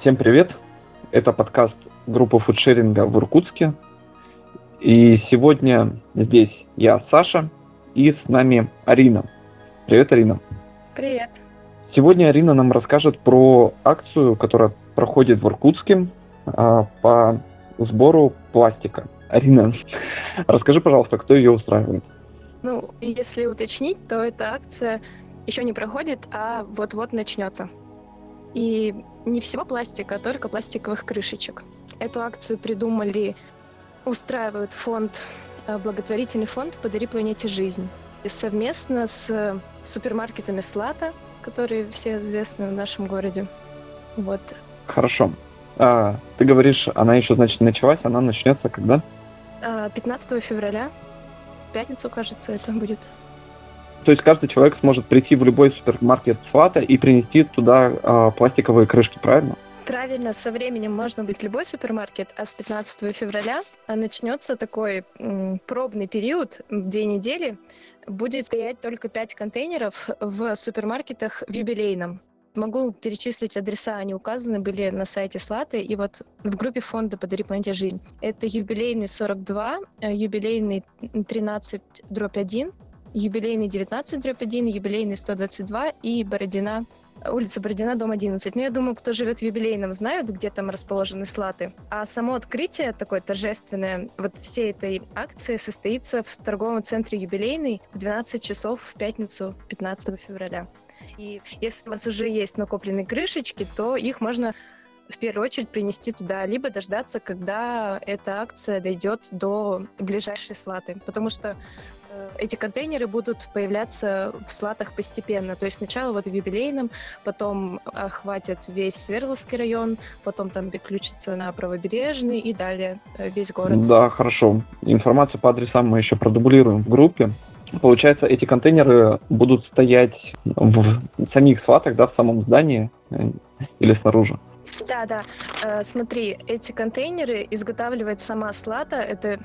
Всем привет! Это подкаст группы фудшеринга в Иркутске. И сегодня здесь я, Саша, и с нами Арина. Привет, Арина. Привет. Сегодня Арина нам расскажет про акцию, которая проходит в Иркутске а, по сбору пластика. Арина, расскажи, пожалуйста, кто ее устраивает? Ну, если уточнить, то эта акция еще не проходит, а вот-вот начнется. И не всего пластика, а только пластиковых крышечек. Эту акцию придумали, устраивают фонд, э, благотворительный фонд «Подари планете жизнь». Совместно с супермаркетами «Слата», которые все известны в нашем городе. Вот. Хорошо. А, ты говоришь, она еще, значит, началась, она начнется когда? 15 а, февраля. Пятницу, кажется, это будет. То есть каждый человек сможет прийти в любой супермаркет Флата и принести туда э, пластиковые крышки, правильно? Правильно, со временем можно быть любой супермаркет, а с 15 февраля начнется такой пробный период, две недели, будет стоять только 5 контейнеров в супермаркетах в юбилейном. Могу перечислить адреса, они указаны были на сайте Слаты и вот в группе фонда «Подари планете жизнь». Это юбилейный 42, э, юбилейный 13 дробь 1, юбилейный 19 дробь 1, юбилейный 122 и Бородина, улица Бородина, дом 11. Ну, я думаю, кто живет в юбилейном, знают, где там расположены слаты. А само открытие такое торжественное вот всей этой акции состоится в торговом центре юбилейный в 12 часов в пятницу 15 февраля. И если у вас уже есть накопленные крышечки, то их можно в первую очередь принести туда, либо дождаться, когда эта акция дойдет до ближайшей слаты. Потому что Э, эти контейнеры будут появляться в слатах постепенно. То есть сначала вот в юбилейном, потом охватят весь Свердловский район, потом там переключится на правобережный и далее э, весь город. Да, хорошо. Информацию по адресам мы еще продублируем в группе. Получается, эти контейнеры будут стоять в самих слатах, да, в самом здании э, или снаружи? Да, да. Смотри, эти контейнеры изготавливает сама Слата. Это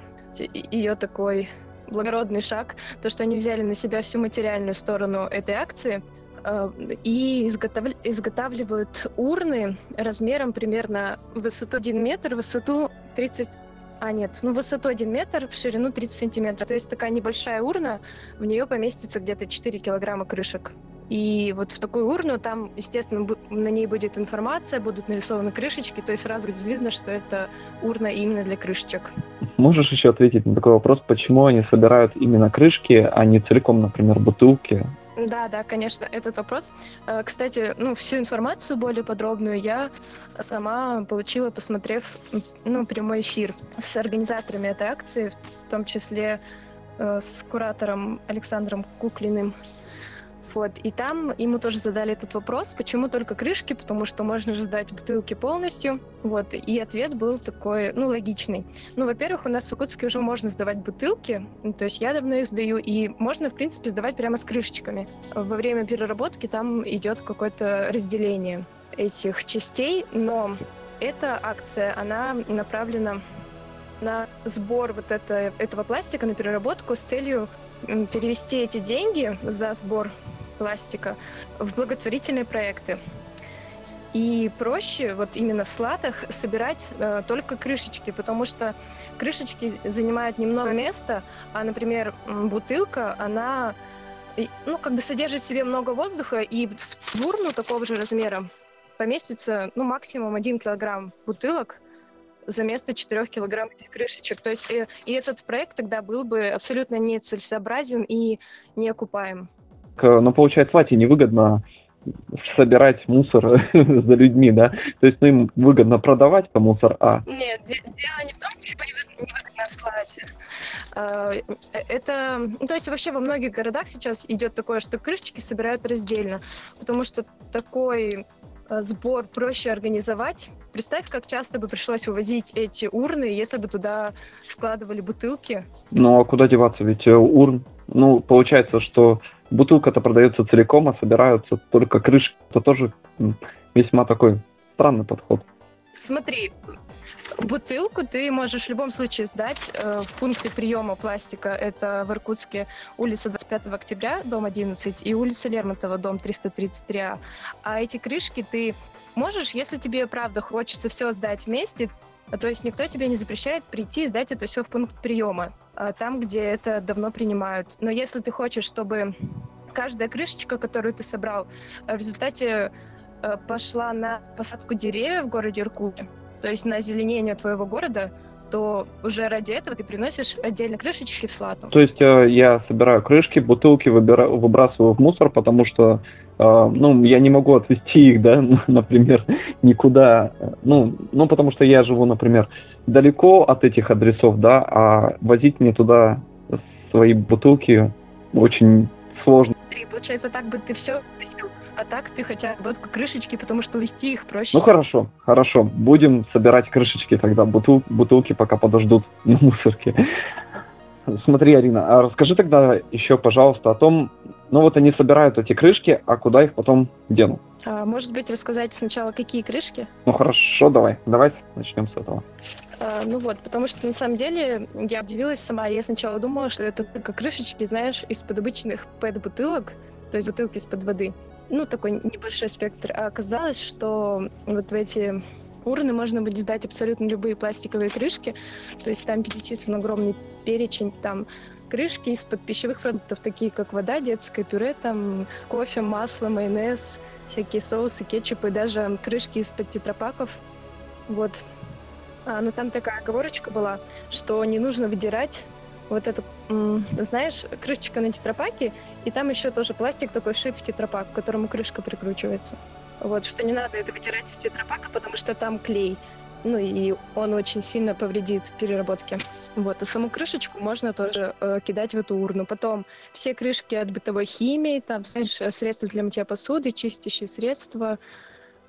ее такой благородный шаг, то, что они взяли на себя всю материальную сторону этой акции э, и изготавливают урны размером примерно высоту 1 метр, высоту 30... А, нет, ну высоту 1 метр, в ширину 30 сантиметров. То есть такая небольшая урна, в нее поместится где-то 4 килограмма крышек. И вот в такую урну там, естественно, на ней будет информация, будут нарисованы крышечки, то есть сразу будет видно, что это урна именно для крышечек. Можешь еще ответить на такой вопрос, почему они собирают именно крышки, а не целиком, например, бутылки? Да, да, конечно, этот вопрос. Э, кстати, ну, всю информацию более подробную я сама получила, посмотрев ну, прямой эфир с организаторами этой акции, в том числе э, с куратором Александром Куклиным. Вот. И там ему тоже задали этот вопрос, почему только крышки, потому что можно же сдать бутылки полностью. Вот. И ответ был такой, ну, логичный. Ну, во-первых, у нас в Иркутске уже можно сдавать бутылки, ну, то есть я давно их сдаю, и можно, в принципе, сдавать прямо с крышечками. Во время переработки там идет какое-то разделение этих частей, но эта акция, она направлена на сбор вот это, этого пластика, на переработку с целью перевести эти деньги за сбор пластика в благотворительные проекты. И проще вот именно в слатах собирать э, только крышечки, потому что крышечки занимают немного места, а, например, бутылка, она ну, как бы содержит в себе много воздуха, и в урну такого же размера поместится ну, максимум 1 килограмм бутылок за место 4 килограмм этих крышечек. То есть и, э, и этот проект тогда был бы абсолютно нецелесообразен и неокупаем. Но получается, Лате невыгодно собирать мусор за людьми, да? То есть ну, им выгодно продавать по мусор, а... Нет, дело не в том, почему невыгодно слать. А, это, ну, то есть вообще во многих городах сейчас идет такое, что крышечки собирают раздельно, потому что такой а, сбор проще организовать. Представь, как часто бы пришлось вывозить эти урны, если бы туда складывали бутылки. Ну, а куда деваться? Ведь э, урн, ну, получается, что бутылка-то продается целиком, а собираются только крышки. Это тоже весьма такой странный подход. Смотри, бутылку ты можешь в любом случае сдать э, в пункты приема пластика. Это в Иркутске улица 25 октября, дом 11, и улица Лермонтова, дом 333А. А эти крышки ты можешь, если тебе правда хочется все сдать вместе, то есть никто тебе не запрещает прийти и сдать это все в пункт приема, а, там, где это давно принимают. Но если ты хочешь, чтобы каждая крышечка, которую ты собрал, в результате э, пошла на посадку деревьев в городе Иркуте, то есть на озеленение твоего города, то уже ради этого ты приносишь отдельно крышечки в слату. То есть э, я собираю крышки, бутылки выбира- выбрасываю в мусор, потому что э, ну, я не могу отвезти их, да, например, никуда. Ну, ну, потому что я живу, например, далеко от этих адресов, да, а возить мне туда свои бутылки очень сложно. Получается, так бы ты все высел, а так ты хотя бы крышечки, потому что увезти их проще. Ну хорошо, хорошо. Будем собирать крышечки тогда. Бутыл, бутылки пока подождут на мусорке. Смотри, Арина, а расскажи тогда еще, пожалуйста, о том, ну вот они собирают эти крышки, а куда их потом денут? А, может быть, рассказать сначала, какие крышки? Ну хорошо, давай, давай начнем с этого. А, ну вот, потому что на самом деле я удивилась сама. Я сначала думала, что это только крышечки, знаешь, из-под обычных пэт-бутылок, то есть бутылки из-под воды. Ну, такой небольшой спектр. А оказалось, что вот в эти урны можно будет сдать абсолютно любые пластиковые крышки. То есть там перечислен огромный перечень, там крышки из-под пищевых продуктов, такие как вода, детское пюре, там кофе, масло, майонез, всякие соусы, кетчупы, даже крышки из-под тетрапаков. Вот. А, ну там такая оговорочка была, что не нужно выдирать вот эту, знаешь, крышечка на тетрапаке, и там еще тоже пластик такой шит в тетрапак, к которому крышка прикручивается. Вот, что не надо это вытирать из тетрапака, потому что там клей. Ну и он очень сильно повредит переработке. Вот, а саму крышечку можно тоже э, кидать в эту урну. Потом все крышки от бытовой химии, там, знаешь, средства для мытья посуды, чистящие средства,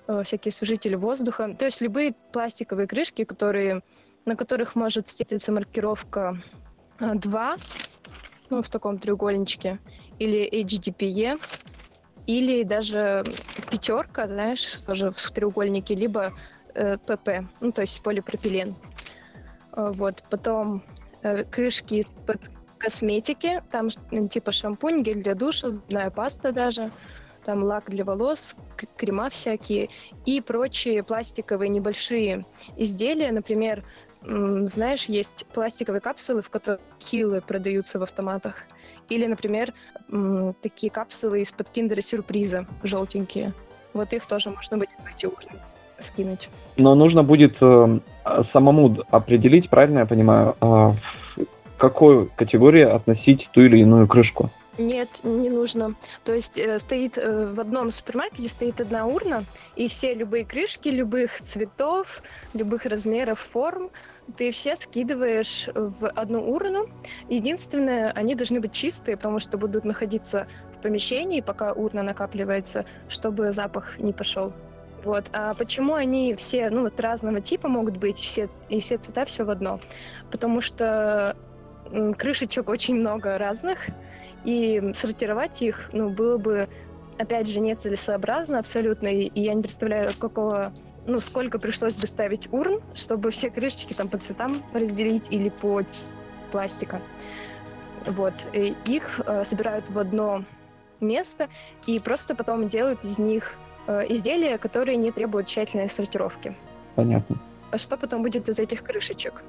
э, всякие освежители воздуха. То есть любые пластиковые крышки, которые, на которых может встретиться маркировка 2, ну, в таком треугольничке, или HDPE, или даже пятерка, знаешь, тоже в треугольнике, либо э, ПП, ну, то есть полипропилен. Э, вот, потом э, крышки из-под косметики, там типа шампунь, гель для душа, зубная паста даже, там лак для волос, крема всякие и прочие пластиковые небольшие изделия, например, знаешь, есть пластиковые капсулы, в которых хилы продаются в автоматах. Или, например, такие капсулы из-под киндера-сюрприза, желтенькие. Вот их тоже можно будет эти урны скинуть. Но нужно будет э, самому определить, правильно я понимаю, э, в какой категории относить ту или иную крышку? Нет, не нужно. То есть э, стоит э, в одном супермаркете стоит одна урна, и все любые крышки любых цветов, любых размеров, форм, ты все скидываешь в одну урну. Единственное, они должны быть чистые, потому что будут находиться в помещении, пока урна накапливается, чтобы запах не пошел. Вот. А почему они все, ну, вот разного типа могут быть, все, и все цвета все в одно? Потому что крышечек очень много разных, и сортировать их, ну, было бы, опять же, нецелесообразно абсолютно, и я не представляю, какого ну, сколько пришлось бы ставить урн, чтобы все крышечки там по цветам разделить или по пластика. Вот. И их э, собирают в одно место и просто потом делают из них э, изделия, которые не требуют тщательной сортировки. Понятно. А что потом будет из этих крышечек?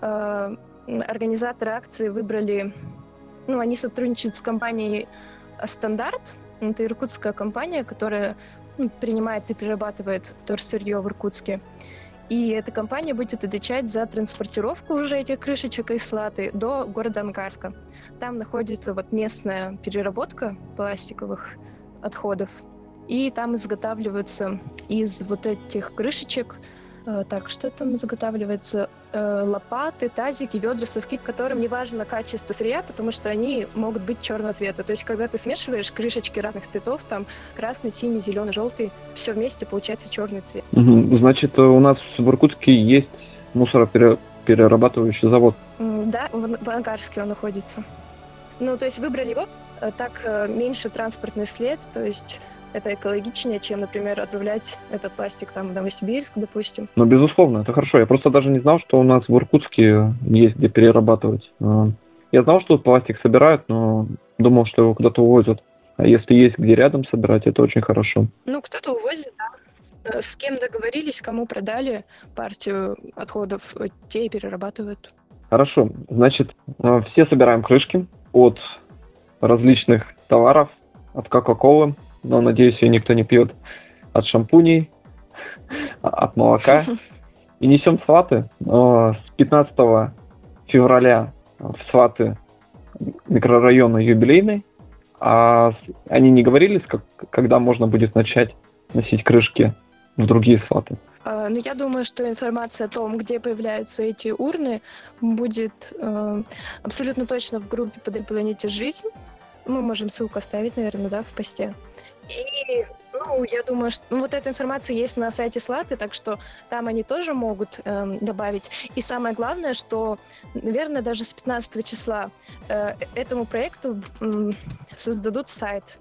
Э, организаторы акции выбрали ну, они сотрудничают с компанией «Стандарт». Это иркутская компания, которая ну, принимает и перерабатывает вторсырье в Иркутске. И эта компания будет отвечать за транспортировку уже этих крышечек и слаты до города Ангарска. Там находится вот местная переработка пластиковых отходов. И там изготавливаются из вот этих крышечек Э, так, что там заготавливается? Э, лопаты, тазики, ведра, совки, которым не важно качество сырья, потому что они могут быть черного цвета. То есть, когда ты смешиваешь крышечки разных цветов, там красный, синий, зеленый, желтый, все вместе получается черный цвет. Угу. Значит, у нас в Иркутске есть мусороперерабатывающий завод? Да, в Ангарске он находится. Ну, то есть выбрали его, э, так меньше транспортный след, то есть это экологичнее, чем, например, отправлять этот пластик там в Новосибирск, допустим. Ну, безусловно, это хорошо. Я просто даже не знал, что у нас в Иркутске есть где перерабатывать. А, я знал, что пластик собирают, но думал, что его куда-то увозят. А если есть где рядом собирать, это очень хорошо. Ну, кто-то увозит, да. Э, с кем договорились, кому продали партию отходов, э, те и перерабатывают. Хорошо. Значит, э, все собираем крышки от различных товаров, от Кока-Колы, но, надеюсь, ее никто не пьет, от шампуней, от молока. И несем сваты. С 15 февраля в сваты микрорайона юбилейный. А они не говорили, как, когда можно будет начать носить крышки в другие сваты? А, ну, я думаю, что информация о том, где появляются эти урны, будет э, абсолютно точно в группе под планете Жизнь. Мы можем ссылку оставить, наверное, да, в посте. И, ну, я думаю, что ну, вот эта информация есть на сайте Слаты, так что там они тоже могут э, добавить. И самое главное, что, наверное, даже с 15 числа э, этому проекту э, создадут сайт.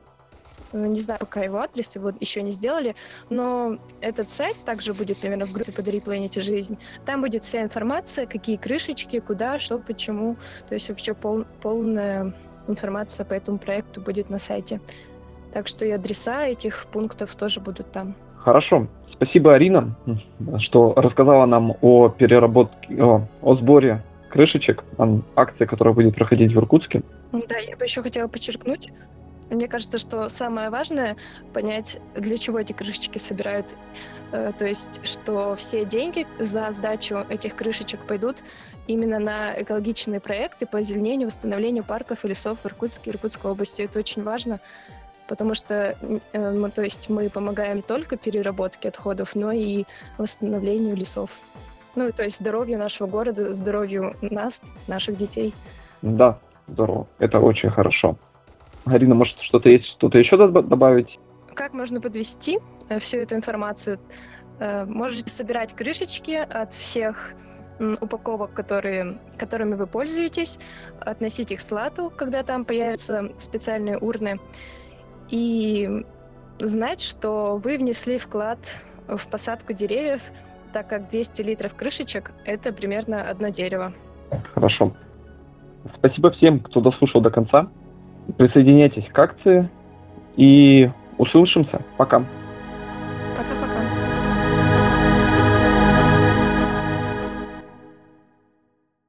Ну, не знаю, пока его адрес, его еще не сделали, но этот сайт также будет, наверное, в группе «Подари планете жизнь». Там будет вся информация, какие крышечки, куда, что, почему. То есть вообще пол, полная информация по этому проекту будет на сайте. Так что и адреса этих пунктов тоже будут там. Хорошо. Спасибо, Арина, что рассказала нам о переработке, о, о сборе крышечек, акции, которая будет проходить в Иркутске. Да, я бы еще хотела подчеркнуть, мне кажется, что самое важное понять, для чего эти крышечки собирают. Э, то есть, что все деньги за сдачу этих крышечек пойдут именно на экологичные проекты по озеленению, восстановлению парков и лесов в Иркутске и Иркутской области. Это очень важно, потому что мы, то есть мы помогаем не только переработке отходов, но и восстановлению лесов. Ну, то есть здоровью нашего города, здоровью нас, наших детей. Да, здорово. Это очень хорошо. Арина, может, что-то есть, что-то еще добавить? Как можно подвести э, всю эту информацию? Э, можете собирать крышечки от всех упаковок, которые, которыми вы пользуетесь, относить их слату, когда там появятся специальные урны, и знать, что вы внесли вклад в посадку деревьев, так как 200 литров крышечек – это примерно одно дерево. Хорошо. Спасибо всем, кто дослушал до конца. Присоединяйтесь к акции и услышимся. Пока.